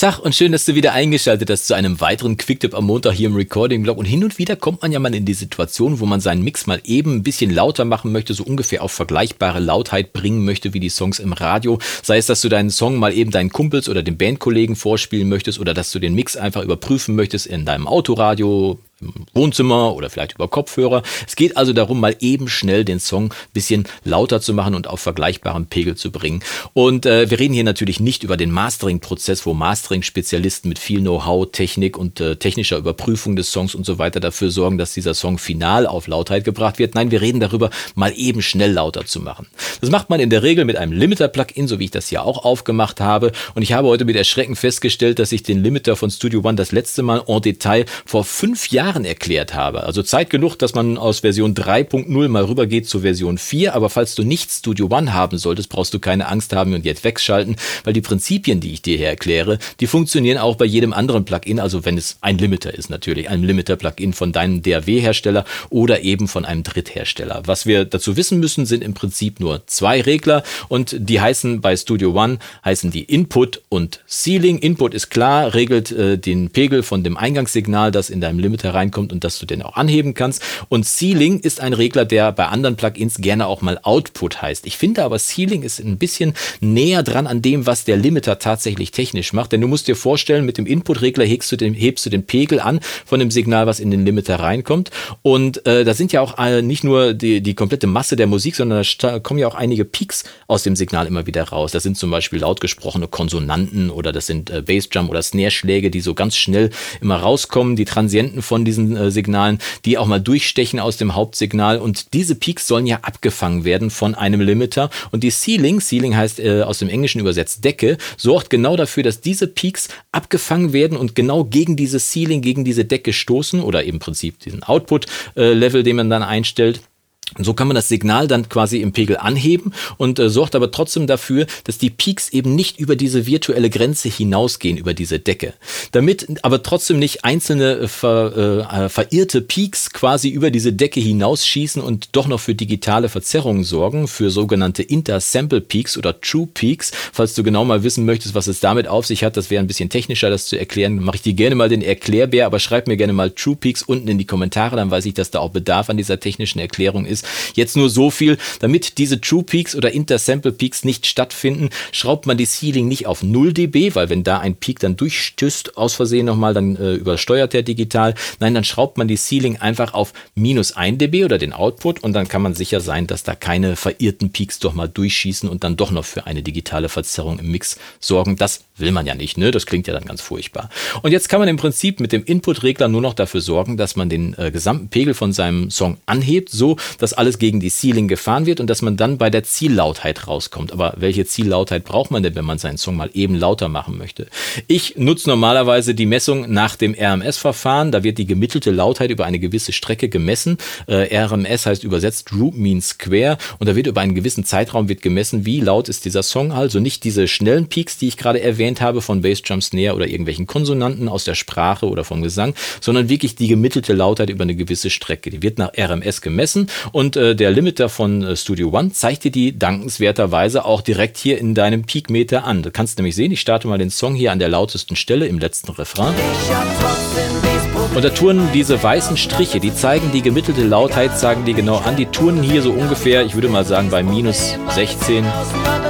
Tag und schön, dass du wieder eingeschaltet hast zu einem weiteren Quicktip am Montag hier im Recording-Blog. Und hin und wieder kommt man ja mal in die Situation, wo man seinen Mix mal eben ein bisschen lauter machen möchte, so ungefähr auf vergleichbare Lautheit bringen möchte wie die Songs im Radio. Sei es, dass du deinen Song mal eben deinen Kumpels oder den Bandkollegen vorspielen möchtest oder dass du den Mix einfach überprüfen möchtest in deinem Autoradio, im Wohnzimmer oder vielleicht über Kopfhörer. Es geht also darum, mal eben schnell den Song bisschen lauter zu machen und auf vergleichbaren Pegel zu bringen. Und äh, wir reden hier natürlich nicht über den Mastering-Prozess, wo Mastering-Spezialisten mit viel Know-how, Technik und äh, technischer Überprüfung des Songs und so weiter dafür sorgen, dass dieser Song final auf Lautheit gebracht wird. Nein, wir reden darüber, mal eben schnell lauter zu machen. Das macht man in der Regel mit einem Limiter-Plugin, so wie ich das hier auch aufgemacht habe. Und ich habe heute mit Erschrecken festgestellt, dass ich den Limiter von Studio One das letzte Mal en Detail vor fünf Jahren Jahren erklärt habe. Also Zeit genug, dass man aus Version 3.0 mal rübergeht zu Version 4. Aber falls du nicht Studio One haben solltest, brauchst du keine Angst haben und jetzt wegschalten, weil die Prinzipien, die ich dir hier erkläre, die funktionieren auch bei jedem anderen Plugin. Also wenn es ein Limiter ist natürlich, ein Limiter-Plugin von deinem DAW-Hersteller oder eben von einem Dritthersteller. Was wir dazu wissen müssen, sind im Prinzip nur zwei Regler und die heißen bei Studio One heißen die Input und Ceiling. Input ist klar, regelt äh, den Pegel von dem Eingangssignal, das in deinem Limiter reinkommt und dass du den auch anheben kannst. Und Ceiling ist ein Regler, der bei anderen Plugins gerne auch mal Output heißt. Ich finde aber Ceiling ist ein bisschen näher dran an dem, was der Limiter tatsächlich technisch macht. Denn du musst dir vorstellen, mit dem Input-Regler hebst du den, hebst du den Pegel an von dem Signal, was in den Limiter reinkommt. Und äh, da sind ja auch äh, nicht nur die, die komplette Masse der Musik, sondern da kommen ja auch einige Peaks aus dem Signal immer wieder raus. Das sind zum Beispiel laut gesprochene Konsonanten oder das sind äh, Bassdrum oder Snare-Schläge, die so ganz schnell immer rauskommen. Die Transienten von diesen äh, Signalen, die auch mal durchstechen aus dem Hauptsignal. Und diese Peaks sollen ja abgefangen werden von einem Limiter. Und die Ceiling, Ceiling heißt äh, aus dem Englischen übersetzt Decke, sorgt genau dafür, dass diese Peaks abgefangen werden und genau gegen diese Ceiling, gegen diese Decke stoßen oder im Prinzip diesen Output-Level, äh, den man dann einstellt. So kann man das Signal dann quasi im Pegel anheben und äh, sorgt aber trotzdem dafür, dass die Peaks eben nicht über diese virtuelle Grenze hinausgehen, über diese Decke. Damit aber trotzdem nicht einzelne äh, ver, äh, verirrte Peaks quasi über diese Decke hinausschießen und doch noch für digitale Verzerrungen sorgen, für sogenannte Intersample Peaks oder True Peaks. Falls du genau mal wissen möchtest, was es damit auf sich hat, das wäre ein bisschen technischer, das zu erklären, mache ich dir gerne mal den Erklärbär, aber schreib mir gerne mal True Peaks unten in die Kommentare, dann weiß ich, dass da auch Bedarf an dieser technischen Erklärung ist ist. Jetzt nur so viel, damit diese True Peaks oder Intersample Peaks nicht stattfinden, schraubt man die Ceiling nicht auf 0 dB, weil wenn da ein Peak dann durchstößt, aus Versehen nochmal, dann äh, übersteuert der digital. Nein, dann schraubt man die Ceiling einfach auf minus 1 dB oder den Output und dann kann man sicher sein, dass da keine verirrten Peaks doch mal durchschießen und dann doch noch für eine digitale Verzerrung im Mix sorgen. Das will man ja nicht, ne? Das klingt ja dann ganz furchtbar. Und jetzt kann man im Prinzip mit dem Input-Regler nur noch dafür sorgen, dass man den äh, gesamten Pegel von seinem Song anhebt, so dass dass alles gegen die Ceiling gefahren wird und dass man dann bei der Ziellautheit rauskommt. Aber welche Ziellautheit braucht man denn, wenn man seinen Song mal eben lauter machen möchte? Ich nutze normalerweise die Messung nach dem RMS-Verfahren. Da wird die gemittelte Lautheit über eine gewisse Strecke gemessen. Äh, RMS heißt übersetzt Root Mean Square und da wird über einen gewissen Zeitraum wird gemessen, wie laut ist dieser Song. Also nicht diese schnellen Peaks, die ich gerade erwähnt habe von Bass, Jump, Snare oder irgendwelchen Konsonanten aus der Sprache oder vom Gesang, sondern wirklich die gemittelte Lautheit über eine gewisse Strecke. Die wird nach RMS gemessen und und äh, der Limiter von äh, Studio One zeigt dir die dankenswerterweise auch direkt hier in deinem Peakmeter an. Du kannst nämlich sehen, ich starte mal den Song hier an der lautesten Stelle im letzten Refrain. Und da touren diese weißen Striche, die zeigen die gemittelte Lautheit, sagen die genau an. Die touren hier so ungefähr, ich würde mal sagen, bei minus 16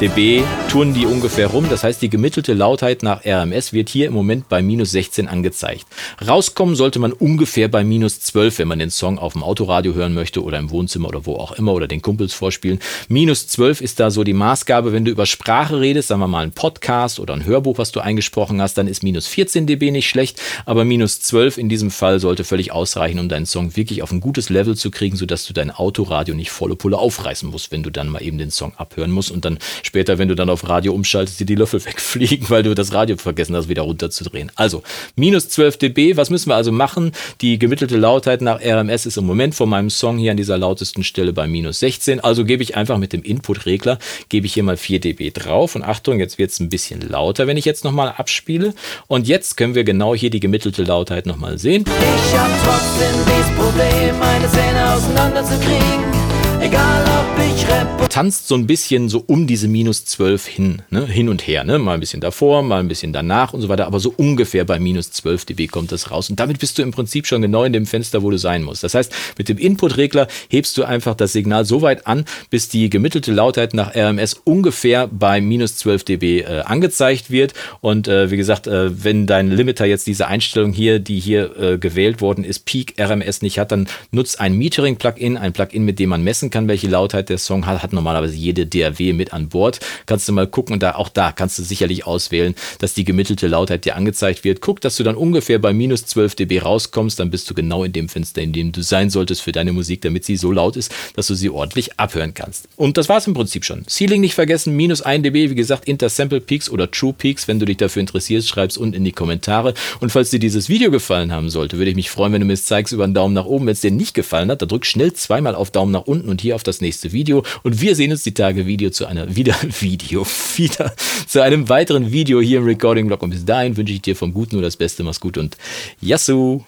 dB touren die ungefähr rum. Das heißt, die gemittelte Lautheit nach RMS wird hier im Moment bei minus 16 angezeigt. Rauskommen sollte man ungefähr bei minus 12, wenn man den Song auf dem Autoradio hören möchte oder im Wohnzimmer oder wo auch immer oder den Kumpels vorspielen. Minus 12 ist da so die Maßgabe. Wenn du über Sprache redest, sagen wir mal ein Podcast oder ein Hörbuch, was du eingesprochen hast, dann ist minus 14 dB nicht schlecht, aber minus 12 in diesem Fall sollte völlig ausreichen, um deinen Song wirklich auf ein gutes Level zu kriegen, sodass du dein Autoradio nicht volle Pulle aufreißen musst, wenn du dann mal eben den Song abhören musst und dann später, wenn du dann auf Radio umschaltest, dir die Löffel wegfliegen, weil du das Radio vergessen hast, wieder runterzudrehen. Also minus 12 dB, was müssen wir also machen? Die gemittelte Lautheit nach RMS ist im Moment von meinem Song hier an dieser lautesten Stelle bei minus 16. Also gebe ich einfach mit dem Input-Regler, gebe ich hier mal 4 dB drauf und Achtung, jetzt wird es ein bisschen lauter, wenn ich jetzt nochmal abspiele. Und jetzt können wir genau hier die gemittelte Lautheit nochmal sehen. Ich hab trotzdem dieses Problem, meine Zähne auseinanderzukriegen. Egal ob ich rappe. Tanzt so ein bisschen so um diese minus 12 hin, ne? hin und her, ne? mal ein bisschen davor, mal ein bisschen danach und so weiter, aber so ungefähr bei minus 12 dB kommt das raus und damit bist du im Prinzip schon genau in dem Fenster, wo du sein musst. Das heißt, mit dem Input-Regler hebst du einfach das Signal so weit an, bis die gemittelte Lautheit nach RMS ungefähr bei minus 12 dB äh, angezeigt wird und äh, wie gesagt, äh, wenn dein Limiter jetzt diese Einstellung hier, die hier äh, gewählt worden ist, Peak RMS nicht hat, dann nutzt ein Metering-Plugin, ein Plugin, mit dem man messen kann, welche Lautheit der Song hat, hat normalerweise jede DAW mit an Bord. Kannst du mal gucken und da auch da kannst du sicherlich auswählen, dass die gemittelte Lautheit dir angezeigt wird. Guck, dass du dann ungefähr bei minus 12 dB rauskommst, dann bist du genau in dem Fenster, in dem du sein solltest für deine Musik, damit sie so laut ist, dass du sie ordentlich abhören kannst. Und das war es im Prinzip schon. Ceiling nicht vergessen, minus 1 dB, wie gesagt, Intersample Peaks oder True Peaks. Wenn du dich dafür interessierst, schreib's unten in die Kommentare. Und falls dir dieses Video gefallen haben sollte, würde ich mich freuen, wenn du mir es zeigst über einen Daumen nach oben. Wenn es dir nicht gefallen hat, dann drück schnell zweimal auf Daumen nach unten und hier auf das nächste Video. Und wir sehen uns die Tage Video zu einer, wieder Video, wieder zu einem weiteren Video hier im Recording Blog. Und bis dahin wünsche ich dir vom Guten nur das Beste. Mach's gut und Yassou!